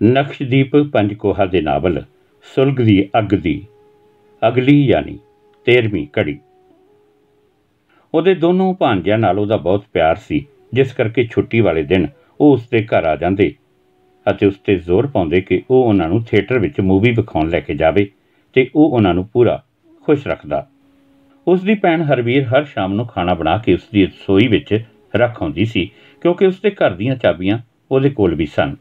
ਨਕਸ਼ਦੀਪ ਪੰਜਕੋਹਾ ਦੇ ਨਾਵਲ, ਸੁਲਗ ਦੀ ਅੱਗ ਦੀ। ਅਗਲੀ ਯਾਨੀ 13ਵੀਂ ਕੜੀ ਉਹਦੇ ਦੋਨੋਂ ਭਾਂਜਿਆਂ ਨਾਲ ਉਹਦਾ ਬਹੁਤ ਪਿਆਰ ਸੀ, ਜਿਸ ਕਰਕੇ ਛੁੱਟੀ ਵਾਲੇ ਦਿਨ ਉਹ ਉਸ ਦੇ ਘਰ ਆ ਜਾਂਦੇ ਅਤੇ ਉਸ ਤੇ ਜ਼ੋਰ ਪਾਉਂਦੇ ਕਿ ਉਹ ਉਹਨਾਂ ਨੂੰ ਥੀਏਟਰ ਵਿੱਚ ਮੂਵੀ ਵਿਖਾਉਣ ਲੈ ਕੇ ਜਾਵੇ ਤੇ ਉਹ ਉਹਨਾਂ ਨੂੰ ਪੂਰਾ ਖੁਸ਼ ਰੱਖਦਾ। ਉਸ ਦੀ ਭੈਣ ਹਰਵੀਰ ਹਰ ਸ਼ਾਮ ਨੂੰ ਖਾਣਾ ਬਣਾ ਕੇ ਉਸ ਦੀ ਰਸੋਈ ਵਿੱਚ ਰੱਖ ਆਉਂਦੀ ਸੀ, ਕਿਉਂਕਿ ਉਸ ਦੇ ਘਰ ਦੀਆਂ ਚਾਬੀਆਂ ਉਹਦੇ ਕੋਲ ਵੀ ਸਨ।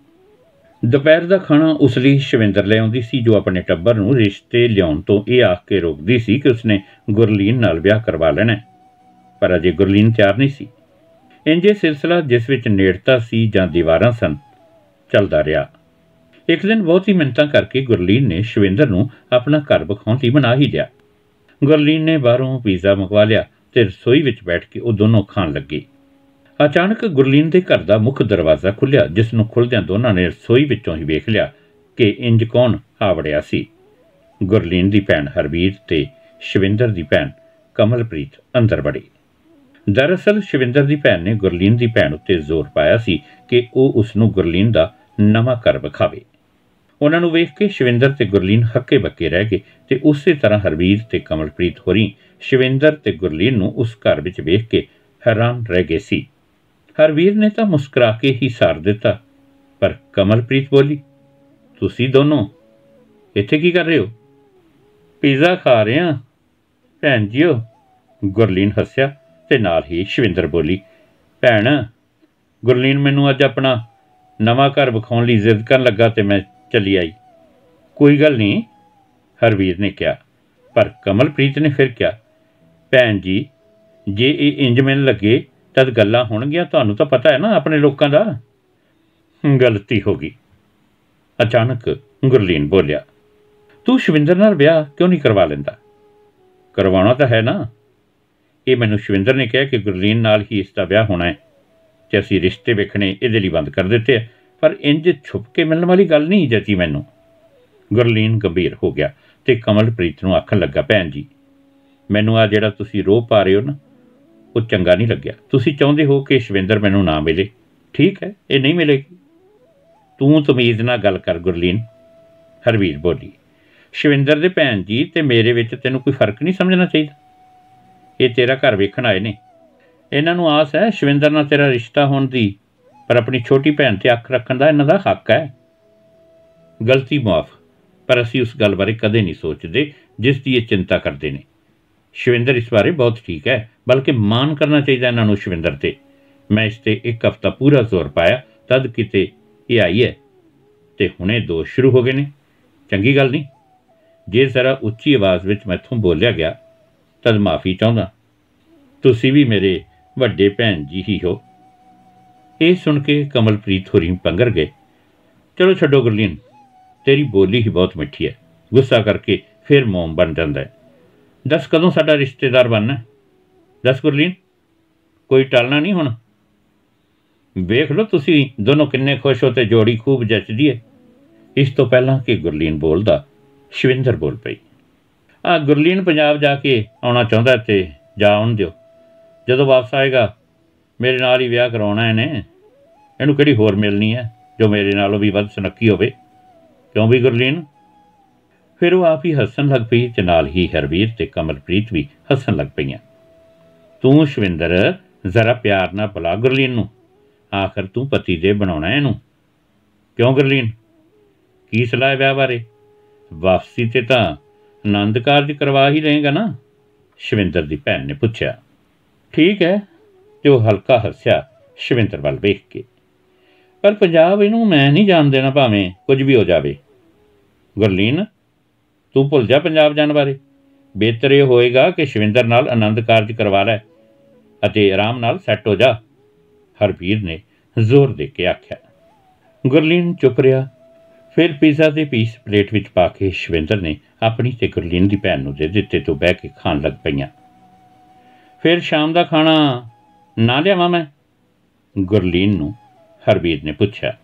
ਦੁਪਹਿਰ ਦਾ ਖਾਣਾ ਉਸ ਲਈ ਸ਼ਵਿੰਦਰ ਲੈ ਆਉਂਦੀ ਸੀ, ਜੋ ਆਪਣੇ ਟੱਬਰ ਨੂੰ ਰਿਸ਼ਤੇ ਲਿਆਉਣ ਤੋਂ ਇਹ ਆਖ ਕੇ ਰੋਕਦੀ ਸੀ ਕਿ ਉਸਨੇ ਗੁਰਲੀਨ ਨਾਲ ਵਿਆਹ ਕਰਵਾ ਲੈਣਾ ਹੈ। ਪਰ ਅਜੇ ਗੁਰਲੀਨ ਤਿਆਰ ਨਹੀਂ ਸੀ। ਇੰਜੇ ਸਿਲਸਿਲਾ ਜਿਸ ਵਿੱਚ ਨੇੜਤਾ ਸੀ ਜਾਂ ਦੀਵਾਰਾਂ ਸਨ, ਚੱਲਦਾ ਰਿਹਾ। ਇੱਕ ਦਿਨ ਬਹੁਤੀ ਮਿੰਤਾਂ ਕਰਕੇ ਗੁਰਲੀਨ ਨੇ ਸ਼ਵਿੰਦਰ ਨੂੰ ਆਪਣਾ ਘਰ ਵਿਖਾਉਣ ਲਈ ਬਣਾ ਹੀ ਲਿਆ। ਗੁਰਲੀਨ ਨੇ ਬਾਹਰੋਂ ਪੀਜ਼ਾ ਮੰਗਵਾ ਲਿਆ ਤੇ ਰਸੋਈ ਵਿੱਚ ਬੈਠ ਕੇ ਉਹ ਦੋਨੋਂ ਖਾਣ ਲੱਗੇ। ਅਚਾਨਕ ਗੁਰਲੀਨ ਦੇ ਘਰ ਦਾ ਮੁੱਖ ਦਰਵਾਜ਼ਾ ਖੁੱਲਿਆ ਜਿਸ ਨੂੰ ਖੁੱਲਦਿਆਂ ਦੋਨਾਂ ਨੇ ਰਸੋਈ ਵਿੱਚੋਂ ਹੀ ਵੇਖ ਲਿਆ ਕਿ ਇੰਜ ਕੌਣ ਆ ਵੜਿਆ ਸੀ। ਗੁਰਲੀਨ ਦੀ ਭੈਣ ਹਰਬੀਰ ਤੇ ਸ਼ਵਿੰਦਰ ਦੀ ਭੈਣ ਕਮਲਪ੍ਰੀਤ ਅੰਦਰ ਵੜੀ। ਦਰਅਸਲ ਸ਼ਵਿੰਦਰ ਦੀ ਭੈਣ ਨੇ ਗੁਰਲੀਨ ਦੀ ਭੈਣ ਉੱਤੇ ਜ਼ੋਰ ਪਾਇਆ ਸੀ ਕਿ ਉਹ ਉਸ ਨੂੰ ਗੁਰਲੀਨ ਦਾ ਨਵਾਂ ਘਰ ਵਿਖਾਵੇ। ਉਹਨਾਂ ਨੂੰ ਵੇਖ ਕੇ ਸ਼ਵਿੰਦਰ ਤੇ ਗੁਰਲੀਨ ਹੱਕੇ ਬੱਕੇ ਰਹਿ ਗਏ ਤੇ ਉਸੇ ਤਰ੍ਹਾਂ ਹਰਬੀਰ ਤੇ ਕਮਲਪ੍ਰੀਤ ਹੋਰੀ ਸ਼ਵਿੰਦਰ ਤੇ ਗੁਰਲੀਨ ਨੂੰ ਉਸ ਘਰ ਵਿੱਚ ਵੇਖ ਕੇ ਹੈਰਾਨ ਰਹਿ ਗਏ ਸੀ। ਹਰਵੀਰ ਨੇ ਤਾਂ ਮੁਸਕਰਾ ਕੇ ਹੀ ਸਾਰ ਦਿੱਤਾ। ਪਰ ਕਮਲਪ੍ਰੀਤ ਬੋਲੀ, ਤੁਸੀਂ ਦੋਨੋਂ ਇੱਥੇ ਕੀ ਕਰ ਰਹੇ ਹੋ? ਪੀਜ਼ਾ ਖਾ ਰਹੇ ਹਾਂ। ਭੈਣ ਜੀਓ, ਗੁਰਲੀਨ ਹੱਸਿਆ ਤੇ ਨਾਲ ਹੀ ਸ਼ਵਿੰਦਰ ਬੋਲੀ, ਭੈਣ, ਗੁਰਲੀਨ ਮੈਨੂੰ ਅੱਜ ਆਪਣਾ ਨਵਾਂ ਘਰ ਵਿਖਾਉਣ ਲਈ ਜ਼ਿੱਦ ਕਰਨ ਲੱਗਾ ਤੇ ਮੈਂ ਚਲੀ ਆਈ। ਕੋਈ ਗੱਲ ਨਹੀਂ ਹਰਵੀਰ ਨੇ ਕਿਹਾ। ਪਰ ਕਮਲਪ੍ਰੀਤ ਨੇ ਫਿਰ ਕਿਹਾ, ਭੈਣ ਜੀ, ਜੇ ਇਹ ਇੰਜ ਮੈਨੂੰ ਲੱਗੇ ਤਦ ਗੱਲਾਂ ਹੋਣਗੀਆਂ, ਤੁਹਾਨੂੰ ਤਾਂ ਪਤਾ ਹੈ ਨਾ ਆਪਣੇ ਲੋਕਾਂ ਦਾ। ਗਲਤੀ ਹੋ ਗਈ। ਅਚਾਨਕ ਗੁਰਲੀਨ ਬੋਲਿਆ, ਤੂੰ ਸ਼ਵਿੰਦਰ ਨਾਲ ਵਿਆਹ ਕਿਉਂ ਨਹੀਂ ਕਰਵਾ ਲੈਂਦਾ? ਕਰਵਾਉਣਾ ਤਾਂ ਹੈ ਨਾ। ਇਹ ਮੈਨੂੰ ਸ਼ਵਿੰਦਰ ਨੇ ਕਿਹਾ ਕਿ ਗੁਰਲੀਨ ਨਾਲ ਹੀ ਇਸ ਦਾ ਵਿਆਹ ਹੋਣਾ ਹੈ। ਤੇ ਅਸੀਂ ਰਿਸ਼ਤੇ ਵੇਖਣੇ ਇਹਦੇ ਲਈ ਬੰਦ ਕਰ ਦਿੱਤੇ ਆ, ਪਰ ਇੰਜ ਛੁਪ ਕੇ ਮਿਲਣ ਵਾਲੀ ਗੱਲ ਨਹੀਂ ਜਤੀ ਮੈਨੂੰ। ਗੁਰਲੀਨ ਗੰਭੀਰ ਹੋ ਗਿਆ ਤੇ ਕਮਲਪ੍ਰੀਤ ਨੂੰ ਆਖਣ ਲੱਗਾ, ਭੈਣ ਜੀ, ਮੈਨੂੰ ਆ ਜਿਹੜਾ ਤੁਸੀਂ ਰੋਹ ਪਾ ਰਹੇ ਹੋ ਨਾ ਉਹ ਚੰਗਾ ਨਹੀਂ ਲੱਗਿਆ। ਤੁਸੀਂ ਚਾਹੁੰਦੇ ਹੋ ਕਿ ਸ਼ਵਿੰਦਰ ਮੈਨੂੰ ਨਾ ਮਿਲੇ? ਠੀਕ ਹੈ, ਇਹ ਨਹੀਂ ਮਿਲੇਗੀ। ਤੂੰ ਤਮੀਜ਼ ਨਾਲ ਗੱਲ ਕਰ, ਗੁਰਲੀਨ। ਹਰਵੀਰ ਬੋਲੀ, ਸ਼ਵਿੰਦਰ ਦੇ ਭੈਣ ਜੀ ਤੇ ਮੇਰੇ ਵਿੱਚ ਤੈਨੂੰ ਕੋਈ ਫ਼ਰਕ ਨਹੀਂ ਸਮਝਣਾ ਚਾਹੀਦਾ? ਇਹ ਤੇਰਾ ਘਰ ਵੇਖਣ ਆਏ ਨੇ। ਇਹਨਾਂ ਨੂੰ ਆਸ ਹੈ ਸ਼ਵਿੰਦਰ ਨਾਲ ਤੇਰਾ ਰਿਸ਼ਤਾ ਹੋਣ ਦੀ, ਪਰ ਆਪਣੀ ਛੋਟੀ ਭੈਣ ਤੇ ਅੱਖ ਰੱਖਣ ਦਾ ਇਹਨਾਂ ਦਾ ਹੱਕ ਹੈ। ਗਲਤੀ ਮਾਫ ਪਰ ਅਸੀਂ ਉਸ ਗੱਲ ਬਾਰੇ ਕਦੇ ਨਹੀਂ ਸੋਚਦੇ ਜਿਸ ਦੀ ਇਹ ਚਿੰਤਾ ਕਰਦੇ ਨੇ। ਸ਼ਵਿੰਦਰ ਇਸ ਬਾਰੇ ਬਹੁਤ ਠੀਕ ਹੈ ਬਲਕਿ ਮਾਨ ਕਰਨਾ ਚਾਹੀਦਾ ਇਹਨਾਂ ਨੂੰ ਸ਼ਵਿੰਦਰ ਤੇ। ਮੈਂ ਇਸ ਤੇ ਇੱਕ ਹਫਤਾ ਪੂਰਾ ਜ਼ੋਰ ਪਾਇਆ, ਤਦ ਕਿਤੇ ਇਹ ਆਈ ਹੈ। ਤੇ ਹੁਣੇ ਦੋ ਸ਼ੁਰੂ ਹੋ ਗਏ ਨੇ। ਚੰਗੀ ਗੱਲ ਨਹੀਂ। ਜੇ ਜ਼ਰਾ ਉੱਚੀ ਆਵਾਜ਼ ਵਿੱਚ ਮੈਥੋਂ ਬੋਲਿਆ ਗਿਆ, ਤਦ ਮਾਫੀ ਚਾਹੁੰਦਾ। ਤੁਸੀਂ ਵੀ ਮੇਰੇ ਵੱਡੇ ਭੈਣ ਜੀ ਹੀ ਹੋ। ਇਹ ਸੁਣ ਕੇ ਕਮਲਪ੍ਰੀਤ ਹੋਰੀ ਪੰਗਰ ਗਏ। ਚਲੋ ਛੱਡੋ ਗੁਰਲੀਨ, ਤੇਰੀ ਬੋਲੀ ਹੀ ਬਹੁਤ ਮਿੱਠੀ ਹੈ। ਗੁੱਸਾ ਕਰਕੇ ਫਿਰ ਮੋਮ ਬਣ ਜਾਂਦਾ ਹੈ। ਦੱਸ ਕਦੋਂ ਸਾਡਾ ਰਿਸ਼ਤੇਦਾਰ ਬਣਨਾ ਦੱਸ ਗੁਰਲੀਨ, ਕੋਈ ਟਲਣਾ ਨਹੀਂ ਹੁਣ? ਵੇਖ ਲਓ ਤੁਸੀਂ ਦੋਨੋਂ ਕਿੰਨੇ ਖੁਸ਼ ਹੋ ਤੇ ਜੋੜੀ ਖੂਬ ਜੱਚਦੀ ਹੈ ਇਸ ਤੋਂ ਪਹਿਲਾਂ ਕਿ ਗੁਰਲੀਨ ਬੋਲਦਾ, ਸ਼ਵਿੰਦਰ ਬੋਲ ਪਈ। ਆ ਗੁਰਲੀਨ ਪੰਜਾਬ ਜਾ ਕੇ ਆਉਣਾ ਚਾਹੁੰਦਾ ਤੇ ਜਾ ਆਉਣ ਦਿਓ। ਜਦੋਂ ਵਾਪਸ ਆਏਗਾ, ਮੇਰੇ ਨਾਲ ਹੀ ਵਿਆਹ ਕਰਾਉਣਾ ਇਹਨੇ। ਇਹਨੂੰ ਕਿਹੜੀ ਹੋਰ ਮਿਲਣੀ ਹੈ, ਜੋ ਮੇਰੇ ਨਾਲੋਂ ਵੀ ਵੱਧ ਸੁਨੱਖੀ ਹੋਵੇ? ਕਿਉਂ ਵੀ ਗੁਰਲੀਨ? ਫਿਰ ਉਹ ਆਪ ਹੀ ਹੱਸਣ ਲੱਗ ਪਈ ਤੇ ਨਾਲ ਹੀ ਹਰਵੀਰ ਤੇ ਕਮਲਪ੍ਰੀਤ ਵੀ ਹੱਸਣ ਲੱਗ ਪਈਆਂ। ਤੂੰ ਸ਼ਵਿੰਦਰ, ਜ਼ਰਾ ਪਿਆਰ ਨਾਲ ਬੁਲਾ ਗੁਰਲੀਨ ਨੂੰ। ਆਖਰ ਤੂੰ ਪਤੀ ਦੇ ਬਣਾਉਣਾ ਇਹਨੂੰ। ਕਿਉਂ ਗੁਰਲੀਨ? ਕੀ ਸਲਾਹ ਹੈ ਵਿਆਹ ਬਾਰੇ? ਵਾਪਸੀ ਤੇ ਤਾਂ ਆਨੰਦ ਕਾਰਜ ਕਰਵਾ ਹੀ ਰਹੇਗਾ ਨਾ? ਸ਼ਵਿੰਦਰ ਦੀ ਭੈਣ ਨੇ ਪੁੱਛਿਆ। ਠੀਕ ਹੈ, ਤੇ ਉਹ ਹਲਕਾ ਹੱਸਿਆ ਸ਼ਵਿੰਦਰ ਵੱਲ ਵੇਖ ਕੇ। ਪਰ ਪੰਜਾਬ ਇਹਨੂੰ ਮੈਂ ਨਹੀਂ ਜਾਣ ਦੇਣਾ ਭਾਵੇਂ ਕੁਝ ਵੀ ਹੋ ਜਾਵੇ। ਗੁਰਲੀਨ, ਤੂੰ ਭੁੱਲ ਜਾ ਪੰਜਾਬ ਜਾਣ ਬਾਰੇ। ਬਿਹਤਰ ਇਹ ਹੋਏਗਾ ਕਿ ਸ਼ਵਿੰਦਰ ਨਾਲ ਆਨੰਦ ਕਾਰਜ ਕਰਵਾ ਲੈ ਅਤੇ ਆਰਾਮ ਨਾਲ ਸੈੱਟ ਹੋ ਜਾ ਹਰਵੀਰ ਨੇ ਜ਼ੋਰ ਦੇ ਕੇ ਆਖਿਆ। ਗੁਰਲੀਨ ਚੁੱਪ ਰਿਹਾ। ਫਿਰ ਪੀਜ਼ਾ ਦੇ ਪੀਸ ਪਲੇਟ ਵਿੱਚ ਪਾ ਕੇ ਸ਼ਵਿੰਦਰ ਨੇ ਆਪਣੀ ਤੇ ਗੁਰਲੀਨ ਦੀ ਭੈਣ ਨੂੰ ਦੇ ਦਿੱਤੇ ਤੋਂ ਬਹਿ ਕੇ ਖਾਣ ਲੱਗ ਪਈਆਂ। ਫਿਰ ਸ਼ਾਮ ਦਾ ਖਾਣਾ ਨਾ ਲਿਆਵਾਂ ਮੈਂ? ਗੁਰਲੀਨ ਨੂੰ ਹਰਵੀਰ ਨੇ ਪੁੱਛਿਆ।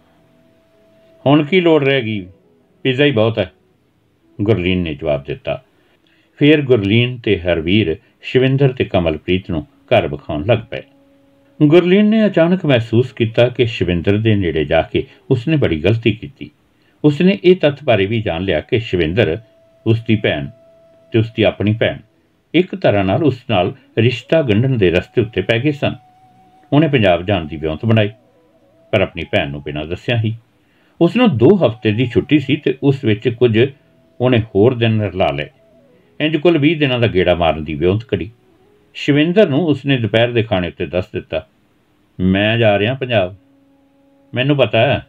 ਹੁਣ ਕੀ ਲੋੜ ਰਹਿ ਗਈ? ਪੀਜ਼ਾ ਹੀ ਬਹੁਤ ਹੈ। ਗੁਰਲੀਨ ਨੇ ਜਵਾਬ ਦਿੱਤਾ। ਫਿਰ ਗੁਰਲੀਨ ਤੇ ਹਰਵੀਰ, ਸ਼ਿਵਿੰਦਰ ਤੇ ਕਮਲਪ੍ਰੀਤ ਨੂੰ ਘਰ ਵਿਖਾਉਣ ਲੱਗ ਪਏ। ਗੁਰਲੀਨ ਨੇ ਅਚਾਨਕ ਮਹਿਸੂਸ ਕੀਤਾ ਕਿ ਸ਼ਿਵਿੰਦਰ ਦੇ ਨੇੜੇ ਜਾ ਕੇ ਉਸਨੇ ਬੜੀ ਗਲਤੀ ਕੀਤੀ। ਉਸਨੇ ਇਹ ਤੱਥ ਬਾਰੇ ਵੀ ਜਾਣ ਲਿਆ ਕਿ ਸ਼ਿਵਿੰਦਰ ਉਸ ਦੀ ਭੈਣ ਤੇ ਉਸ ਦੀ ਆਪਣੀ ਭੈਣ ਇੱਕ ਤਰ੍ਹਾਂ ਨਾਲ ਉਸ ਨਾਲ ਰਿਸ਼ਤਾ ਗੰਢਣ ਦੇ ਰਸਤੇ ਉੱਤੇ ਪੈ ਗਏ ਸਨ। ਉਹਨੇ ਪੰਜਾਬ ਜਾਣ ਦੀ ਵਿਉਂਤ ਬਣਾਈ, ਪਰ ਆਪਣੀ ਭੈਣ ਨੂੰ ਬਿਨਾਂ ਦੱਸਿਆ ਹੀ। ਉਸ ਨੂੰ 2 ਹਫ਼ਤੇ ਦੀ ਛੁੱਟੀ ਸੀ ਤੇ ਉਸ ਵਿੱਚ ਕੁਝ ਉਹਨੇ ਹੋਰ ਦਿਨ ਰਲਾ ਲਏ। ਇੰਜ ਕੁੱਲ 20 ਦਿਨਾਂ ਦਾ ਗੇੜਾ ਮਾਰਨ ਦੀ ਵਿਉਂਤ ਕੜੀ ਸ਼ਿਵਿੰਦਰ ਨੂੰ ਉਸਨੇ ਦੁਪਹਿਰ ਦੇ ਖਾਣੇ ਉੱਤੇ ਦੱਸ ਦਿੱਤਾ, ਮੈਂ ਜਾ ਰਿਹਾ ਪੰਜਾਬ। ਮੈਨੂੰ ਪਤਾ ਹੈ।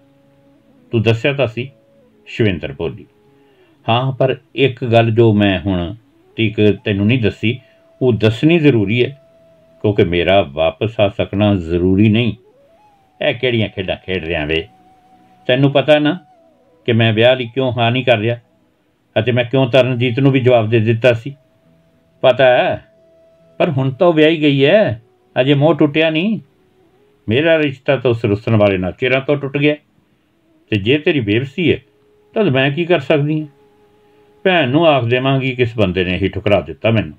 ਤੂੰ ਦੱਸਿਆ ਤਾਂ ਸੀ, ਸ਼ਿਵਿੰਦਰ ਬੋਲੀ। ਹਾਂ, ਪਰ ਇੱਕ ਗੱਲ ਜੋ ਮੈਂ ਹੁਣ ਠੀਕ ਤੈਨੂੰ ਨਹੀਂ ਦੱਸੀ, ਉਹ ਦੱਸਣੀ ਜ਼ਰੂਰੀ ਹੈ, ਕਿਉਂਕਿ ਮੇਰਾ ਵਾਪਸ ਆ ਸਕਣਾ ਜ਼ਰੂਰੀ ਨਹੀਂ। ਇਹ ਕਿਹੜੀਆਂ ਖੇਡਾਂ ਖੇਡ ਰਿਆਂ ਵੇ? ਤੈਨੂੰ ਪਤਾ ਨਾ ਕਿ ਮੈਂ ਵਿਆਹ ਲਈ ਕਿਉਂ ਹਾਂ ਨਹੀਂ ਕਰ ਰਿਹਾ। ਅਤੇ ਮੈਂ ਕਿਉਂ ਤਰਨਜੀਤ ਨੂੰ ਵੀ ਜਵਾਬ ਦੇ ਦਿੱਤਾ ਸੀ? ਪਤਾ ਹੈ, ਪਰ ਹੁਣ ਤਾਂ ਵਿਆਹੀ ਗਈ ਹੈ। ਅਜੇ ਮੋਹ ਟੁੱਟਿਆ ਨਹੀਂ। ਮੇਰਾ ਰਿਸ਼ਤਾ ਤਾਂ ਉਸ ਰੁੱਸਣ ਵਾਲੇ ਨਾਲ ਚਿਹਰਾ ਤੋਂ ਟੁੱਟ ਗਿਆ। ਤੇ ਜੇ ਤੇਰੀ ਬੇਵਸੀ ਹੈ, ਤਾਂ ਮੈਂ ਕੀ ਕਰ ਸਕਦੀ ਹਾਂ? ਭੈਣ ਨੂੰ ਆਖ ਦੇਵਾਂਗੀ ਕਿਸ ਬੰਦੇ ਨੇ ਹੀ ਠੁਕਰਾ ਦਿੱਤਾ ਮੈਨੂੰ।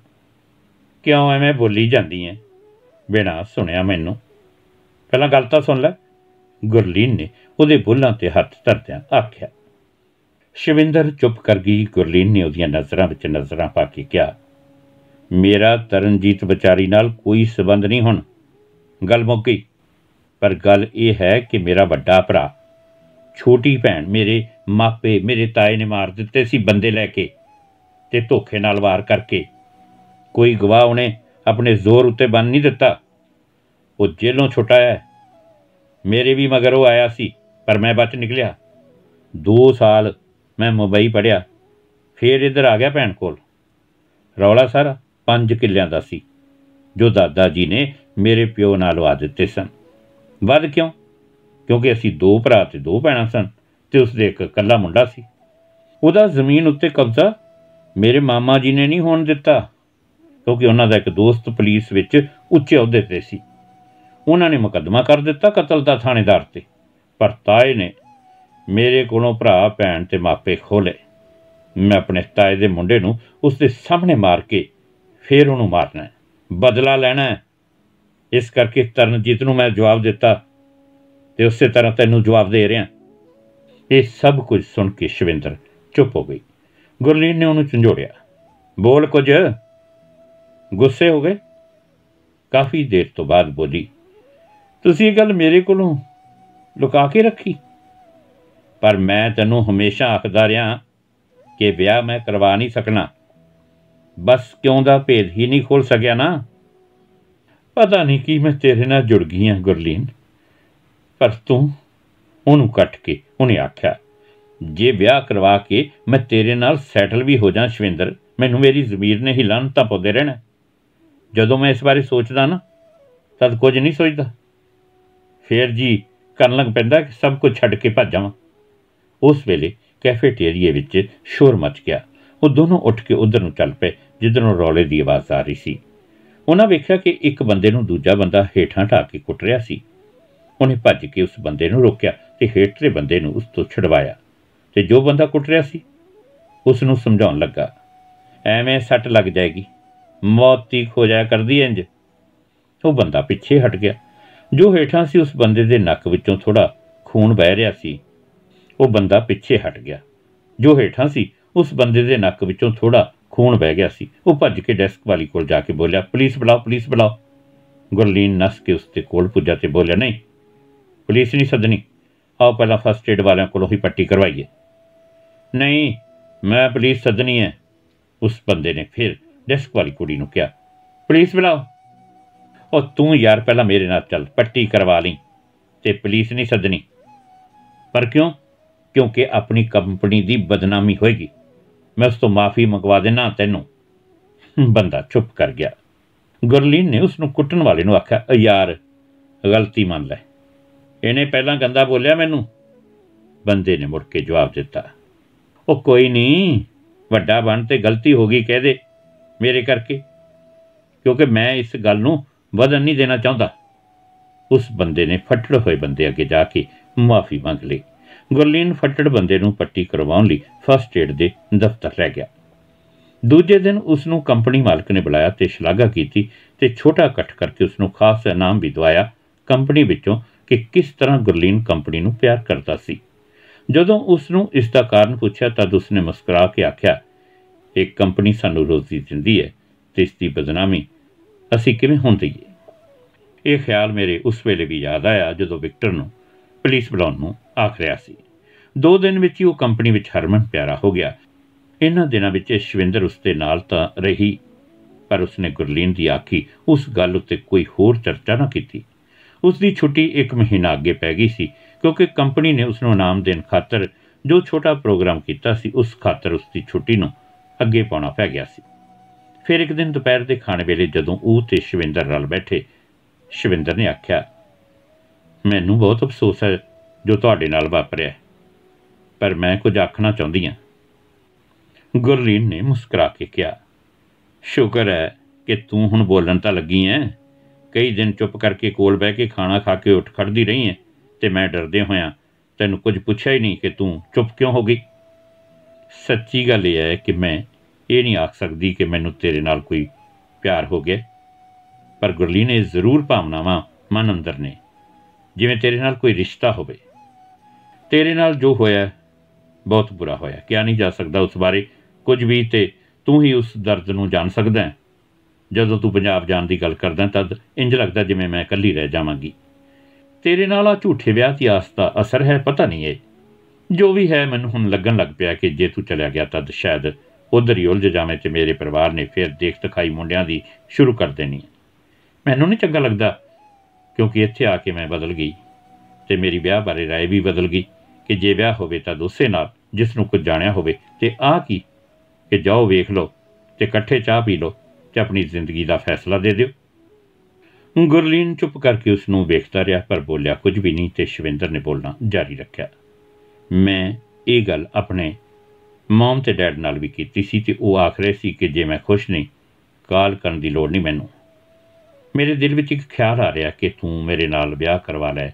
ਕਿਉਂ ਐਵੇਂ ਬੋਲੀ ਜਾਂਦੀ ਐ ਬਿਨਾ ਸੁਣਿਆ ਮੈਨੂੰ। ਪਹਿਲਾਂ ਗੱਲ ਤਾਂ ਸੁਣ ਲੈ। ਗੁਰਲੀਨ ਨੇ ਉਹਦੇ ਬੁੱਲਾਂ ਤੇ ਹੱਥ ਧਰਦਿਆਂ ਆਖਿਆ। ਸ਼ਿਵਿੰਦਰ ਚੁੱਪ ਕਰ ਗਈ। ਗੁਰਲੀਨ ਨੇ ਉਹਦੀਆਂ ਨਜ਼ਰਾਂ ਵਿੱਚ ਨਜ਼ਰਾਂ ਪਾ ਕੇ ਕਿਹਾ, ਮੇਰਾ ਤਰਨਜੀਤ ਵਿਚਾਰੀ ਨਾਲ ਕੋਈ ਸਬੰਧ ਨਹੀਂ ਹੁਣ। ਗੱਲ ਮੁੱਕ ਗਈ। ਪਰ ਗੱਲ ਇਹ ਹੈ ਕਿ ਮੇਰਾ ਵੱਡਾ ਭਰਾ, ਛੋਟੀ ਭੈਣ ਮੇਰੇ ਮਾਪੇ, ਮੇਰੇ ਤਾਏ ਨੇ ਮਾਰ ਦਿੱਤੇ ਸੀ ਬੰਦੇ ਲੈ ਕੇ ਤੇ ਧੋਖੇ ਨਾਲ ਵਾਰ ਕਰਕੇ। ਕੋਈ ਗਵਾਹ ਉਹਨੇ ਆਪਣੇ ਜ਼ੋਰ ਉੱਤੇ ਬੰਨ ਨਹੀਂ ਦਿੱਤਾ। ਉਹ ਜੇਲੋਂ ਛੁਟਾਇਆ ਮੇਰੇ ਵੀ ਮਗਰ ਉਹ ਆਇਆ ਸੀ, ਪਰ ਮੈਂ ਬਚ ਨਿਕਲਿਆ। 2 ਸਾਲ ਮੈਂ ਮੁੰਬਈ ਪੜਿਆ ਫੇਰ ਇੱਧਰ ਆ ਗਿਆ ਭੈਣ ਕੋਲ। ਰੌਲਾ ਸਾਰਾ 5 ਕਿੱਲਿਆਂ ਦਾ ਸੀ, ਜੋ ਦਾਦਾ ਜੀ ਨੇ ਮੇਰੇ ਪਿਓ ਨਾਲ ਵਾ ਦਿੱਤੇ ਸਨ। ਵੱਧ ਕਿਉਂ? ਕਿਉਂਕਿ ਅਸੀਂ ਦੋ ਭਰਾ ਤੇ ਦੋ ਭੈਣਾਂ ਸਨ ਤੇ ਉਸ ਦੇ ਇੱਕ ਇਕੱਲਾ ਮੁੰਡਾ ਸੀ। ਉਹਦਾ ਜ਼ਮੀਨ ਉੱਤੇ ਕਬਜ਼ਾ ਮੇਰੇ ਮਾਮਾ ਜੀ ਨੇ ਨਹੀਂ ਹੋਣ ਦਿੱਤਾ, ਕਿਉਂਕਿ ਉਹਨਾਂ ਦਾ ਇੱਕ ਦੋਸਤ ਪੁਲਿਸ ਵਿੱਚ ਉੱਚੇ ਅਹੁਦੇ ਤੇ ਸੀ। ਉਹਨਾਂ ਨੇ ਮੁਕੱਦਮਾ ਕਰ ਦਿੱਤਾ ਕਤਲ ਦਾ ਥਾਣੇਦਾਰ ਤੇ, ਪਰ ਤਾਏ ਨੇ ਮੇਰੇ ਕੋਲੋਂ ਭਰਾ, ਭੈਣ ਤੇ ਮਾਪੇ ਖੋਲੇ। ਮੈਂ ਆਪਣੇ ਤਾਏ ਦੇ ਮੁੰਡੇ ਨੂੰ ਉਸ ਦੇ ਸਾਹਮਣੇ ਮਾਰ ਕੇ ਫੇਰ ਉਹਨੂੰ ਮਾਰਨਾ ਬਦਲਾ ਲੈਣਾ ਇਸ ਕਰਕੇ ਤਰਨਜੀਤ ਨੂੰ ਮੈਂ ਜਵਾਬ ਦਿੱਤਾ ਤੇ ਉਸੇ ਤਰ੍ਹਾਂ ਤੈਨੂੰ ਜਵਾਬ ਦੇ ਰਿਹਾ। ਇਹ ਸਭ ਕੁਝ ਸੁਣ ਕੇ ਸ਼ਿਵਿੰਦਰ ਚੁੱਪ ਹੋ ਗਈ। ਗੁਰਲੀਨ ਨੇ ਉਹਨੂੰ ਝੰਜੋੜਿਆ। ਬੋਲ ਕੁਝ। ਗੁੱਸੇ ਹੋ ਗਏ? ਕਾਫੀ ਦੇਰ ਤੋਂ ਬਾਅਦ ਬੋਲੀ, ਤੁਸੀਂ ਇਹ ਗੱਲ ਮੇਰੇ ਕੋਲੋਂ ਲੁਕਾ ਕੇ ਰੱਖੀ? ਪਰ ਮੈਂ ਤੈਨੂੰ ਹਮੇਸ਼ਾ ਆਖਦਾ ਰਿਹਾ ਕਿ ਵਿਆਹ ਮੈਂ ਕਰਵਾ ਨਹੀਂ ਸਕਣਾ। ਬਸ ਕਿਉਂ ਦਾ ਭੇਦ ਹੀ ਨਹੀਂ ਖੋਲ ਸਕਿਆ ਨਾ? ਪਤਾ ਨਹੀਂ ਕੀ ਮੈਂ ਤੇਰੇ ਨਾਲ ਜੁੜ ਗਈ ਹਾਂ ਗੁਰਲੀਨ। ਪਰ ਤੂੰ ਉਹਨੂੰ ਕੱਟ ਕੇ ਉਹਨੇ ਆਖਿਆ, ਜੇ ਵਿਆਹ ਕਰਵਾ ਕੇ ਮੈਂ ਤੇਰੇ ਨਾਲ ਸੈਟਲ ਵੀ ਹੋ ਜਾਂ ਸ਼ਵਿੰਦਰ, ਮੈਨੂੰ ਮੇਰੀ ਜ਼ਮੀਰ ਨੇ ਹਿਲਣ ਤਾਂ ਪੋਦੇ ਰਹਿਣਾ ਜਦੋਂ ਮੈਂ ਇਸ ਬਾਰੇ ਸੋਚਦਾ ਨਾ, ਤਦ ਕੁਝ ਨਹੀਂ ਸੋਚਦਾ। ਫੇਰ ਜੀ ਕਰਨ ਲੱਗ ਪੈਂਦਾ ਕਿ ਸਭ ਕੁਝ ਛੱਡ ਕੇ ਭੱਜ ਜਾਵਾਂ। ਉਸ ਵੇਲੇ ਕੈਫੇਟੇਰੀਏ ਵਿੱਚ ਸ਼ੋਰ ਮਚ ਗਿਆ। ਉਹ ਦੋਨੋਂ ਉੱਠ ਕੇ ਉਧਰ ਨੂੰ ਚੱਲ ਪਏ, ਜਿੱਧਰੋਂ ਰੌਲੇ ਦੀ ਆਵਾਜ਼ ਆ ਰਹੀ ਸੀ। ਉਹਨਾਂ ਵੇਖਿਆ ਕਿ ਇੱਕ ਬੰਦੇ ਨੂੰ ਦੂਜਾ ਬੰਦਾ ਹੇਠਾਂ ਢਾ ਕੇ ਕੁੱਟ ਰਿਹਾ ਸੀ। ਉਹਨੇ ਭੱਜ ਕੇ ਉਸ ਬੰਦੇ ਨੂੰ ਰੋਕਿਆ ਤੇ ਹੇਠਲੇ ਬੰਦੇ ਨੂੰ ਉਸ ਤੋਂ ਛਡਵਾਇਆ। ਤੇ ਜੋ ਬੰਦਾ ਕੁੱਟ ਰਿਹਾ ਸੀ, ਉਸ ਨੂੰ ਸਮਝਾਉਣ ਲੱਗਾ, ਐਵੇਂ ਸੱਟ ਲੱਗ ਜਾਏਗੀ। ਮੌਤ ਤੀਕ ਹੋ ਜਾਇਆ ਕਰਦੀ ਇੰਜ। ਉਹ ਬੰਦਾ ਪਿੱਛੇ ਹਟ ਗਿਆ। ਜੋ ਹੇਠਾਂ ਸੀ, ਉਸ ਬੰਦੇ ਦੇ ਨੱਕ ਵਿੱਚੋਂ ਥੋੜਾ ਖੂਨ ਵਹਿ ਰਿਹਾ ਸੀ। ਉਹ ਬੰਦਾ ਪਿੱਛੇ ਹਟ ਗਿਆ। ਜੋ ਹੇਠਾਂ ਸੀ, ਉਸ ਬੰਦੇ ਦੇ ਨੱਕ ਵਿੱਚੋਂ ਥੋੜਾ ਖੂਨ ਵਹਿ ਗਿਆ ਸੀ। ਉਹ ਭੱਜ ਕੇ ਡੈਸਕ ਵਾਲੀ ਕੋਲ ਜਾ ਕੇ ਬੋਲਿਆ, ਪੁਲਿਸ ਬੁਲਾਓ ਪੁਲਿਸ ਬੁਲਾਓ। ਗੁਰਲੀਨ ਨਸ ਕੇ ਉਸ ਦੇ ਕੋਲ ਪੁੱਜਾ ਤੇ ਬੋਲਿਆ, ਨਹੀਂ, ਪੁਲਿਸ ਨਹੀਂ ਸੱਦਣੀ। ਆਓ ਪਹਿਲਾਂ ਫਸਟ ਏਡ ਵਾਲਿਆਂ ਕੋਲੋਂ ਹੀ ਪੱਟੀ ਕਰਵਾਈਏ। ਨਹੀਂ, ਮੈਂ ਪੁਲਿਸ ਸੱਦਣੀ ਹੈ। ਉਸ ਬੰਦੇ ਨੇ ਫਿਰ ਡੈਸਕ ਵਾਲੀ ਕੁੜੀ ਨੂੰ ਕਿਹਾ, ਪੁਲਿਸ ਬੁਲਾਓ। ਉਹ ਤੂੰ ਯਾਰ, ਪਹਿਲਾਂ ਮੇਰੇ ਨਾਲ ਚੱਲ, ਪੱਟੀ ਕਰਵਾ ਲਈ ਤੇ ਪੁਲਿਸ ਨਹੀਂ ਸੱਦਣੀ। ਪਰ ਕਿਉਂ? ਕਿਉਂਕਿ ਆਪਣੀ ਕੰਪਨੀ ਦੀ ਬਦਨਾਮੀ ਹੋਏਗੀ। ਮੈਂ ਉਸ ਤੋਂ ਮਾਫੀ ਮੰਗਵਾ ਦੇਣਾ ਤੈਨੂੰ। ਬੰਦਾ ਚੁੱਪ ਕਰ ਗਿਆ। ਗੁਰਲੀਨ ਨੇ ਉਸ ਨੂੰ ਕੁੱਟਣ ਵਾਲੇ ਨੂੰ ਆਖਿਆ ਯਾਰ, ਗਲਤੀ ਮੰਨ ਲੈ। ਇਹਨੇ ਪਹਿਲਾਂ ਗੰਦਾ ਬੋਲਿਆ ਮੈਨੂੰ? ਬੰਦੇ ਨੇ ਮੁੜ ਕੇ ਜਵਾਬ ਦਿੱਤਾ, ਉਹ ਕੋਈ ਨਹੀਂ, ਵੱਡਾ ਬਣ ਤੇ ਗਲਤੀ ਹੋ ਗਈ ਕਹਿ ਦੇ ਮੇਰੇ ਕਰਕੇ। ਕਿਉਂਕਿ ਮੈਂ ਇਸ ਗੱਲ ਨੂੰ ਵਧਣ ਨਹੀਂ ਦੇਣਾ ਚਾਹੁੰਦਾ। ਉਸ ਬੰਦੇ ਨੇ ਫੱਟੜ ਹੋਏ ਬੰਦੇ ਅੱਗੇ ਜਾ ਕੇ ਮਾਫੀ ਮੰਗ ਲਈ। ਗੁਰਲੀਨ ਫੱਟੜ ਬੰਦੇ ਨੂੰ ਪੱਟੀ ਕਰਵਾਉਣ ਲਈ ਫਸਟ ਏਡ ਦੇ ਦਫ਼ਤਰ ਲੈ ਗਿਆ। ਦੂਜੇ ਦਿਨ ਉਸ ਨੂੰ ਕੰਪਨੀ ਮਾਲਕ ਨੇ ਬੁਲਾਇਆ ਤੇ ਸ਼ਲਾਘਾ ਕੀਤੀ ਤੇ ਛੋਟਾ ਇਕੱਠ ਕਰਕੇ ਉਸ ਨੂੰ ਖਾਸ ਇਨਾਮ ਵੀ ਦਵਾਇਆ ਕੰਪਨੀ ਵਿੱਚੋਂ ਕਿ ਕਿਸ ਤਰ੍ਹਾਂ ਗੁਰਲੀਨ ਕੰਪਨੀ ਨੂੰ ਪਿਆਰ ਕਰਦਾ ਸੀ। ਜਦੋਂ ਉਸ ਨੂੰ ਇਸ ਦਾ ਕਾਰਨ ਪੁੱਛਿਆ ਤਦ ਉਸਨੇ ਮੁਸਕਰਾ ਕੇ ਆਖਿਆ ਇੱਕ ਕੰਪਨੀ ਸਾਨੂੰ ਰੋਜ਼ੀ ਦਿੰਦੀ ਹੈ ਤੇ ਇਸ ਦੀ ਬਦਨਾਮੀ ਅਸੀਂ ਕਿਵੇਂ ਹੁੰਦੀ ਹੈ ਇਹ ਖਿਆਲ ਮੇਰੇ ਉਸ ਵੇਲੇ ਵੀ ਯਾਦ ਆਇਆ ਜਦੋਂ ਵਿਕਟਰ ਨੂੰ ਪੁਲਿਸ ਬੁਲਾਉਣ ਨੂੰ ਆਖ ਰਿਹਾ ਸੀ। ਦੋ ਦਿਨ ਵਿੱਚ ਹੀ ਉਹ ਕੰਪਨੀ ਵਿੱਚ ਹਰਮਨ ਪਿਆਰਾ ਹੋ ਗਿਆ। ਇਹਨਾਂ ਦਿਨਾਂ ਵਿੱਚ ਸ਼ਵਿੰਦਰ ਉਸ ਦੇ ਨਾਲ ਤਾਂ ਰਹੀ, ਪਰ ਉਸਨੇ ਗੁਰਲੀਨ ਦੀ ਆਖੀ ਉਸ ਗੱਲ ਉੱਤੇ ਕੋਈ ਹੋਰ ਚਰਚਾ ਨਾ ਕੀਤੀ। ਉਸ ਦੀ ਛੁੱਟੀ 1 ਮਹੀਨਾ ਅੱਗੇ ਪੈ ਗਈ ਸੀ, ਕਿਉਂਕਿ ਕੰਪਨੀ ਨੇ ਉਸ ਨੂੰ ਇਨਾਮ ਦੇਣ ਖਾਤਰ ਜੋ ਛੋਟਾ ਪ੍ਰੋਗਰਾਮ ਕੀਤਾ ਸੀ, ਉਸ ਖਾਤਰ ਉਸ ਦੀ ਛੁੱਟੀ ਨੂੰ ਅੱਗੇ ਪਾਉਣਾ ਪੈ ਗਿਆ ਸੀ। ਫਿਰ ਇੱਕ ਦਿਨ ਦੁਪਹਿਰ ਦੇ ਖਾਣੇ ਵੇਲੇ ਜਦੋਂ ਉਹ ਤੇ ਸ਼ਵਿੰਦਰ ਨਾਲ ਬੈਠੇ, ਸ਼ਵਿੰਦਰ ਨੇ ਆਖਿਆ, ਮੈਨੂੰ ਬਹੁਤ ਅਫਸੋਸ ਹੈ ਜੋ ਤੁਹਾਡੇ ਨਾਲ ਵਾਪਰਿਆ ਪਰ ਮੈਂ ਕੁਝ ਆਖਣਾ ਚਾਹੁੰਦੀ ਹਾਂ। ਗੁਰਲੀਨ ਨੇ ਮੁਸਕਰਾ ਕੇ ਕਿਹਾ, ਸ਼ੁਕਰ ਹੈ ਕਿ ਤੂੰ ਹੁਣ ਬੋਲਣ ਤਾਂ ਲੱਗੀ ਐ ਕਈ ਦਿਨ ਚੁੱਪ ਕਰਕੇ ਕੋਲ ਬਹਿ ਕੇ ਖਾਣਾ ਖਾ ਕੇ ਉੱਠ ਖੜਦੀ ਰਹੀ ਐ ਤੇ ਮੈਂ ਡਰਦੇ ਹੋਇਆਂ ਤੈਨੂੰ ਕੁਝ ਪੁੱਛਿਆ ਹੀ ਨਹੀਂ ਕਿ ਤੂੰ ਚੁੱਪ ਕਿਉਂ ਹੋ ਗਈ? ਸੱਚੀ ਗੱਲ ਇਹ ਹੈ ਕਿ ਮੈਂ ਇਹ ਨਹੀਂ ਆਖ ਸਕਦੀ ਕਿ ਮੈਨੂੰ ਤੇਰੇ ਨਾਲ ਕੋਈ ਪਿਆਰ ਹੋ ਗਿਆ। ਪਰ ਗੁਰਲੀਨ ਇਹ ਜ਼ਰੂਰ ਭਾਵਨਾਵਾਂ ਮਨ ਅੰਦਰ ਨੇ। ਜਿਵੇਂ ਤੇਰੇ ਨਾਲ ਕੋਈ ਰਿਸ਼ਤਾ ਹੋਵੇ। ਤੇਰੇ ਨਾਲ ਜੋ ਹੋਇਆ ਬਹੁਤ ਬੁਰਾ ਹੋਇਆ ਕਿਹਾ ਨਹੀਂ ਜਾ ਸਕਦਾ ਉਸ ਬਾਰੇ ਕੁਝ ਵੀ ਤੇ ਤੂੰ ਹੀ ਉਸ ਦਰਦ ਨੂੰ ਜਾਣ ਸਕਦਾ ਹੈ ਜਦੋਂ ਤੂੰ ਪੰਜਾਬ ਜਾਣ ਦੀ ਗੱਲ ਕਰਦਾ ਤਦ ਇੰਜ ਲੱਗਦਾ ਜਿਵੇਂ ਮੈਂ ਇਕੱਲੀ ਰਹਿ ਜਾਵਾਂਗੀ ਤੇਰੇ ਨਾਲ ਆ ਝੂਠੇ ਵਿਆਹ ਦੀ ਆਸ ਦਾ ਅਸਰ ਹੈ ਪਤਾ ਨਹੀਂ ਇਹ ਜੋ ਵੀ ਹੈ ਮੈਨੂੰ ਹੁਣ ਲੱਗਣ ਲੱਗ ਪਿਆ ਕਿ ਜੇ ਤੂੰ ਚਲਿਆ ਗਿਆ ਤਦ ਸ਼ਾਇਦ ਉਧਰ ਹੀ ਉਲਝ ਜਾਵੇਂ ਤੇ ਮੇਰੇ ਪਰਿਵਾਰ ਨੇ ਫਿਰ ਦੇਖ ਤਖਾਈ ਮੁੰਡਿਆਂ ਦੀ ਸ਼ੁਰੂ ਕਰ ਦੇਣੀ ਮੈਨੂੰ ਨਹੀਂ ਚੰਗਾ ਲੱਗਦਾ ਕਿਉਂਕਿ ਇੱਥੇ ਆ ਕੇ ਮੈਂ ਬਦਲ ਗਈ ਤੇ ਮੇਰੀ ਵਿਆਹ ਬਾਰੇ رائے ਵੀ ਬਦਲ ਗਈ ਕਿ ਜੇ ਵਿਆਹ ਹੋਵੇ ਤਾਂ ਦੋਸੇ ਨਾਲ ਜਿਸ ਨੂੰ ਕੁਝ ਜਾਣਿਆ ਹੋਵੇ, ਤੇ ਆ ਕੀ? ਕਿ ਜਾਓ ਵੇਖ ਲਓ, ਤੇ ਇਕੱਠੇ ਚਾਹ ਪੀ ਲਓ, ਤੇ ਆਪਣੀ ਜ਼ਿੰਦਗੀ ਦਾ ਫੈਸਲਾ ਦੇ ਦਿਓ। ਗੁਰਲੀਨ ਚੁੱਪ ਕਰਕੇ ਉਸ ਨੂੰ ਵੇਖਦਾ ਰਿਹਾ, ਪਰ ਬੋਲਿਆ, ਕੁਝ ਵੀ ਨਹੀਂ, ਤੇ ਸ਼ਵਿੰਦਰ ਨੇ ਬੋਲਣਾ ਜਾਰੀ ਰੱਖਿਆ। ਮੈਂ ਇਹ ਗੱਲ ਆਪਣੇ ਮਮ ਤੇ ਡੈਡ ਨਾਲ ਵੀ ਕੀਤੀ ਸੀ, ਤੇ ਉਹ ਆਖ ਰਹੇ ਸੀ ਕਿ ਜੇ ਮੈਂ ਖੁਸ਼ ਨਹੀਂ, ਕਾਲ ਕਰਨ ਦੀ ਲੋੜ ਨਹੀਂ ਮੈਨੂੰ। ਮੇਰੇ ਦਿਲ ਵਿੱਚ ਇੱਕ ਖਿਆਲ ਆ ਰਿਹਾ ਕਿ ਤੂੰ ਮੇਰੇ ਨਾਲ ਵਿਆਹ ਕਰਵਾ ਲੈ,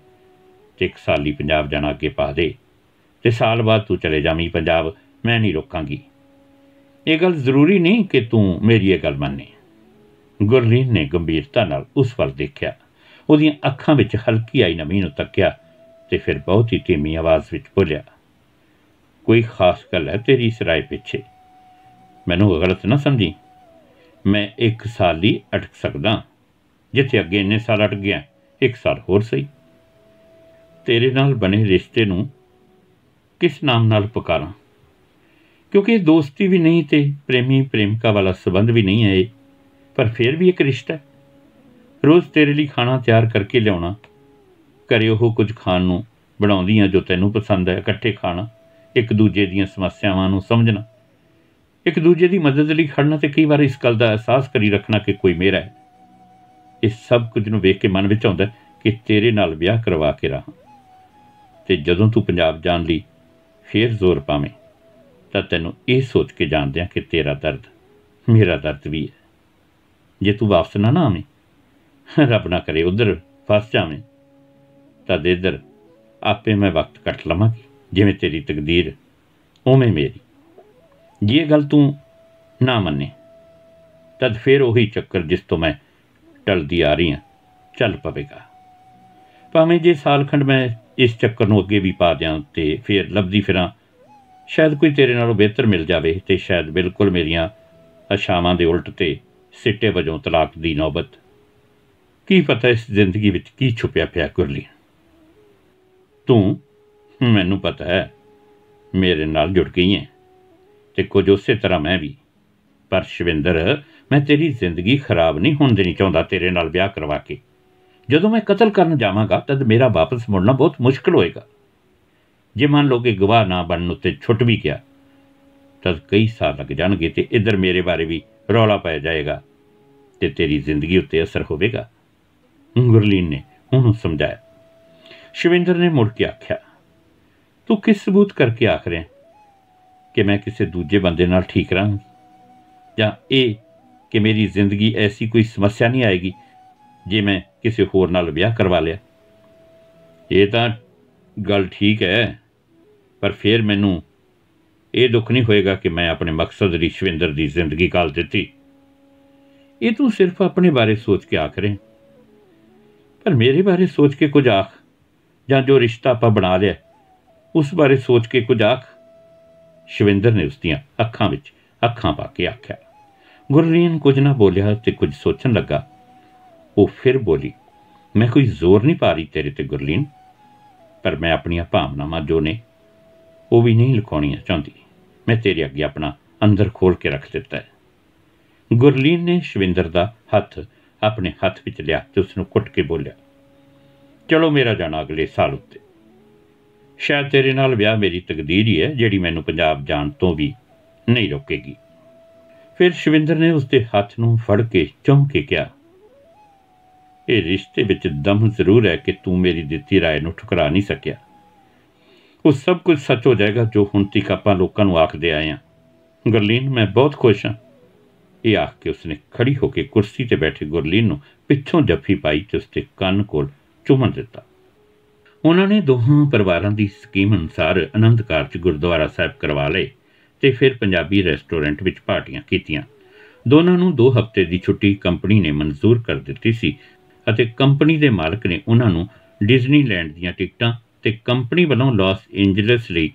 ਤੇ ਇੱਕ ਸਾਲੀ ਪੰਜਾਬ ਜਾਣਾ ਅੱਗੇ ਪਾ ਦੇ। ਤੇ ਸਾਲ ਬਾਅਦ ਤੂੰ ਚਲੇ ਜਾਵੀਂ ਪੰਜਾਬ, ਮੈਂ ਨਹੀਂ ਰੋਕਾਂਗੀ। ਇਹ ਗੱਲ ਜ਼ਰੂਰੀ ਨਹੀਂ ਕਿ ਤੂੰ ਮੇਰੀ ਇਹ ਗੱਲ ਮੰਨੇ। ਗੁਰਲੀਨ ਨੇ ਗੰਭੀਰਤਾ ਨਾਲ ਉਸ ਵੱਲ ਦੇਖਿਆ। ਉਹਦੀਆਂ ਅੱਖਾਂ ਵਿੱਚ ਹਲਕੀ ਆਈ ਨਮੀ ਨੂੰ ਤੱਕਿਆ ਤੇ ਫਿਰ ਬਹੁਤ ਹੀ ਧੀਮੀ ਆਵਾਜ਼ ਵਿੱਚ ਬੋਲਿਆ, ਕੋਈ ਖਾਸ ਗੱਲ ਹੈ ਤੇਰੀ ਇਸ ਰਾਏ ਪਿੱਛੇ? ਮੈਨੂੰ ਗਲਤ ਨਾ ਸਮਝੀ? ਮੈਂ ਇੱਕ ਸਾਲ ਹੀ ਅਟਕ ਸਕਦਾ, ਜਿੱਥੇ ਅੱਗੇ ਇੰਨੇ ਸਾਲ ਅਟਕ ਗਿਆ, ਇੱਕ ਸਾਲ ਹੋਰ ਸਹੀ? ਤੇਰੇ ਨਾਲ ਬਣੇ ਰਿਸ਼ਤੇ ਨੂੰ ਕਿਸ ਨਾਮ ਨਾਲ ਪੁਕਾਰਾਂ? ਕਿਉਂਕਿ ਦੋਸਤੀ ਵੀ ਨਹੀਂ ਤੇ ਪ੍ਰੇਮੀ ਪ੍ਰੇਮਿਕਾ ਵਾਲਾ ਸਬੰਧ ਵੀ ਨਹੀਂ ਹੈ ਪਰ ਫਿਰ ਵੀ ਇੱਕ ਰਿਸ਼ਤਾ ਹੈ। ਰੋਜ਼ ਤੇਰੇ ਲਈ ਖਾਣਾ ਤਿਆਰ ਕਰਕੇ ਲਿਆਉਣਾ। ਕਰੇ ਉਹ ਕੁਝ ਖਾਣ ਨੂੰ ਬਣਾਉਂਦੀਆਂ ਜੋ ਤੈਨੂੰ ਪਸੰਦ ਹੈ, ਇਕੱਠੇ ਖਾਣਾ, ਇੱਕ ਦੂਜੇ ਦੀਆਂ ਸਮੱਸਿਆਵਾਂ ਨੂੰ ਸਮਝਣਾ। ਇੱਕ ਦੂਜੇ ਦੀ ਮਦਦ ਲਈ ਖੜਨਾ ਤੇ ਕਈ ਵਾਰ ਇਸ ਗੱਲ ਦਾ ਅਹਿਸਾਸ ਕਰੀ ਰੱਖਣਾ ਕਿ ਕੋਈ ਮੇਰਾ ਹੈ। ਇਸ ਸਭ ਕੁਝ ਨੂੰ ਵੇਖ ਕੇ ਮਨ ਵਿੱਚ ਆਉਂਦਾ ਕਿ ਤੇਰੇ ਨਾਲ ਵਿਆਹ ਕਰਵਾ ਕੇ ਰਹਾ। ਤੇ ਜਦੋਂ ਤੂੰ ਪੰਜਾਬ ਜਾਣ ਲਈ ਫੇਰ ਜ਼ੋਰ ਪਾਵੇਂ। ਤਾਂ ਤੈਨੂੰ ਇਹ ਸੋਚ ਕੇ ਜਾਣਦਿਆਂ ਕਿ ਤੇਰਾ ਦਰਦ ਮੇਰਾ ਦਰਦ ਵੀ ਹੈ। ਜੇ ਤੂੰ ਵਾਪਸ ਨਾ ਨਾ ਆਵੇਂ, ਰੱਬ ਨਾ ਕਰੇ ਉਧਰ ਫਸ ਜਾਵੇਂ, ਤਾਂ ਦੇਦਰ ਆਪੇ ਮੈਂ ਵਕਤ ਕੱਟ ਲਵਾਂਗੀ, ਜਿਵੇਂ ਤੇਰੀ ਤਕਦੀਰ, ਉਵੇਂ ਮੇਰੀ। ਜੇ ਇਹ ਗੱਲ ਤੂੰ ਨਾ ਮੰਨੇ ਤਦ ਫੇਰ ਉਹੀ ਚੱਕਰ ਜਿਸ ਤੋਂ ਮੈਂ ਟਲਦੀ ਆ ਰਹੀ ਹਾਂ, ਚੱਲ ਪਵੇਗਾ। ਭਾਵੇਂ ਜੇ ਸਾਲਖੰਡ ਮੈਂ ਇਸ ਚੱਕਰ ਨੂੰ ਅੱਗੇ ਵੀ ਪਾ ਦਿਆਂ ਤੇ ਫੇਰ ਲੱਭਦੀ ਫਿਰਾਂ, ਸ਼ਾਇਦ ਕੋਈ ਤੇਰੇ ਨਾਲੋਂ ਬਿਹਤਰ ਮਿਲ ਜਾਵੇ ਤੇ ਸ਼ਾਇਦ ਬਿਲਕੁਲ ਮੇਰੀਆਂ ਅਸ਼ਾਵਾਂ ਦੇ ਉਲਟ ਤੇ ਸਿੱਟੇ ਵਜੋਂ ਤਲਾਕ ਦੀ ਨੌਬਤ। ਕੀ ਪਤਾ ਇਸ ਜ਼ਿੰਦਗੀ ਵਿੱਚ ਕੀ ਛੁਪਿਆ ਪਿਆ ਗੁਰਲੀ ਤੂੰ? ਮੈਨੂੰ ਪਤਾ ਹੈ, ਮੇਰੇ ਨਾਲ ਜੁੜ ਗਈ ਹੈ ਤੇ ਕੁਝ ਉਸੇ ਤਰ੍ਹਾਂ ਮੈਂ ਵੀ। ਪਰ ਸ਼ਵਿੰਦਰ, ਮੈਂ ਤੇਰੀ ਜ਼ਿੰਦਗੀ ਖਰਾਬ ਨਹੀਂ ਹੋਣ ਦੇਣੀ ਚਾਹੁੰਦਾ ਤੇਰੇ ਨਾਲ ਵਿਆਹ ਕਰਵਾ ਕੇ। ਜਦੋਂ ਮੈਂ ਕਤਲ ਕਰਨ ਜਾਵਾਂਗਾ ਤਦ ਮੇਰਾ ਵਾਪਸ ਮੁੜਨਾ ਬਹੁਤ ਮੁਸ਼ਕਲ ਹੋਏਗਾ। ਜੇ ਮੰਨ ਲਓ ਕਿ ਗਵਾਹ ਨਾ ਬਣਨ ਉੱਤੇ ਛੁੱਟ ਵੀ ਗਿਆ ਤਦ ਕਈ ਸਾਲ ਲੱਗ ਜਾਣਗੇ ਤੇ ਇਧਰ ਮੇਰੇ ਬਾਰੇ ਵੀ ਰੌਲਾ ਪੈ ਜਾਏਗਾ ਤੇ ਤੇਰੀ ਜ਼ਿੰਦਗੀ ਉੱਤੇ ਅਸਰ ਹੋਵੇਗਾ। ਗੁਰਲੀਨ ਨੇ ਉਹਨੂੰ ਸਮਝਾਇਆ। ਸ਼ਿਵਿੰਦਰ ਨੇ ਮੁੜ ਕੇ ਆਖਿਆ, ਤੂੰ ਕਿਸ ਸਬੂਤ ਕਰਕੇ ਆਖ ਰਿਹਾ ਕਿ ਮੈਂ ਕਿਸੇ ਦੂਜੇ ਬੰਦੇ ਨਾਲ ਠੀਕ ਰਹਾਂ ਜਾਂ ਇਹ ਕਿ ਮੇਰੀ ਜ਼ਿੰਦਗੀ ਐਸੀ ਕੋਈ ਸਮੱਸਿਆ ਨਹੀਂ ਆਏਗੀ, ਜੇ ਮੈਂ ਕਿਸੇ ਹੋਰ ਨਾਲ ਵਿਆਹ ਕਰਵਾ ਲਿਆ। ਇਹ ਤਾਂ ਗੱਲ ਠੀਕ ਹੈ, ਪਰ ਫਿਰ ਮੈਨੂੰ ਇਹ ਦੁੱਖ ਨਹੀਂ ਹੋਏਗਾ ਕਿ ਮੈਂ ਆਪਣੇ ਮਕਸਦ ਲਈ ਸ਼ਵਿੰਦਰ ਦੀ ਜ਼ਿੰਦਗੀ ਕਾਲ ਦਿੱਤੀ। ਇਹ ਤੂੰ ਸਿਰਫ ਆਪਣੇ ਬਾਰੇ ਸੋਚ ਕੇ ਆਖ ਰਹੇ। ਪਰ ਮੇਰੇ ਬਾਰੇ ਸੋਚ ਕੇ ਕੁਝ ਆਖ, ਜਾਂ ਜੋ ਰਿਸ਼ਤਾ ਆਪਾਂ ਬਣਾ ਲਿਆ, ਉਸ ਬਾਰੇ ਸੋਚ ਕੇ ਕੁਝ ਆਖ। ਸ਼ਿਵਿੰਦਰ ਨੇ ਉਸ ਦੀਆਂ ਅੱਖਾਂ ਵਿੱਚ ਅੱਖਾਂ ਪਾ ਕੇ ਆਖਿਆ। ਗੁਰਲੀਨ ਕੁਝ ਨਾ ਬੋਲਿਆ ਤੇ ਕੁਝ ਸੋਚਣ ਲੱਗਾ। ਉਹ ਫਿਰ ਬੋਲੀ, ਮੈਂ ਕੋਈ ਜ਼ੋਰ ਨਹੀਂ ਪਾ ਰਹੀ ਤੇਰੇ ਤੇ ਗੁਰਲੀਨ, ਪਰ ਮੈਂ ਆਪਣੀਆਂ ਭਾਵਨਾਵਾਂ ਜੋ ਨੇ ਉਹ ਵੀ ਨਹੀਂ ਲੁਕਾਉਣੀਆਂ ਚਾਹੁੰਦੀ। ਮੈਂ ਤੇਰੇ ਅੱਗੇ ਆਪਣਾ ਅੰਦਰ ਖੋਲ ਕੇ ਰੱਖ ਦਿੱਤਾ ਹੈ। ਗੁਰਲੀਨ ਨੇ ਸ਼ਵਿੰਦਰ ਦਾ ਹੱਥ ਆਪਣੇ ਹੱਥ ਵਿੱਚ ਲਿਆ ਤੇ ਉਸ ਨੂੰ ਕੁੱਟ ਕੇ ਬੋਲਿਆ, ਚਲੋ ਮੇਰਾ ਜਾਣਾ ਅਗਲੇ ਸਾਲ ਉੱਤੇ। ਸ਼ਾਇਦ ਤੇਰੇ ਨਾਲ ਵਿਆਹ ਮੇਰੀ ਤਕਦੀਰ ਹੀ ਹੈ, ਜਿਹੜੀ ਮੈਨੂੰ ਪੰਜਾਬ ਜਾਣ ਤੋਂ ਵੀ ਨਹੀਂ ਰੋਕੇਗੀ। ਫਿਰ ਸ਼ਵਿੰਦਰ ਨੇ ਉਸ ਦੇ ਹੱਥ ਨੂੰ ਫੜ ਕੇ ਚੌਂਕ ਕੇ ਕਿਹਾ ਇਹ ਰਿਸ਼ਤੇ ਵਿੱਚ ਦਮ ਜ਼ਰੂਰ ਹੈ ਕਿ ਤੂੰ ਮੇਰੀ ਦਿੱਤੀ رائے ਨੂੰ ਠੁਕਰਾ ਨਹੀਂ ਸਕਿਆ ਉਹ ਸਭ ਕੁਝ ਸੱਚ ਹੋ ਜਾਏਗਾ ਜੋ ਹੁਣ ਤੱਕ ਆਪਾਂ ਲੋਕਾਂ ਨੂੰ ਆਖਦੇ ਆਏ ਹਾਂ ਗੁਰਲੀਨ ਮੈਂ ਬਹੁਤ ਖੁਸ਼ ਹਾਂ ਇਹ ਆਖ ਕੇ ਉਸਨੇ ਖੜੀ ਹੋ ਕੇ ਕੁਰਸੀ ਤੇ ਬੈਠੇ ਗੁਰਲੀਨ ਨੂੰ ਪਿੱਛੋਂ ਜੱਫੀ ਪਾਈ ਤੇ ਉਸਦੇ ਕੰਨ ਕੋਲ ਚੁੰਮਣ ਦਿੱਤਾ ਉਹਨਾਂ ਨੇ ਦੋਹਾਂ ਪਰਿਵਾਰਾਂ ਦੀ ਸਕੀਮ ਅਨੁਸਾਰ ਆਨੰਦ ਕਾਰਜ ਗੁਰਦੁਆਰਾ ਸਾਹਿਬ ਕਰਵਾ ਲਏ ਤੇ ਫਿਰ ਪੰਜਾਬੀ ਰੈਸਟੋਰੈਂਟ ਵਿੱਚ ਪਾਰਟੀਆਂ ਕੀਤੀਆਂ ਦੋਨਾਂ ਨੂੰ 2 ਹਫ਼ਤੇ ਦੀ ਛੁੱਟੀ ਕੰਪਨੀ ਨੇ ਮਨਜ਼ੂਰ ਕਰ ਦਿੱਤੀ ਸੀ ਅਤੇ ਕੰਪਨੀ ਦੇ ਮਾਲਕ ਨੇ ਉਹਨਾਂ ਨੂੰ ਡਿਜ਼ਨੀਲੈਂਡ ਦੀਆਂ ਟਿਕਟਾਂ ਤੇ ਕੰਪਨੀ ਵੱਲੋਂ ਲਾਸ ਐਂਜਲਸ ਲਈ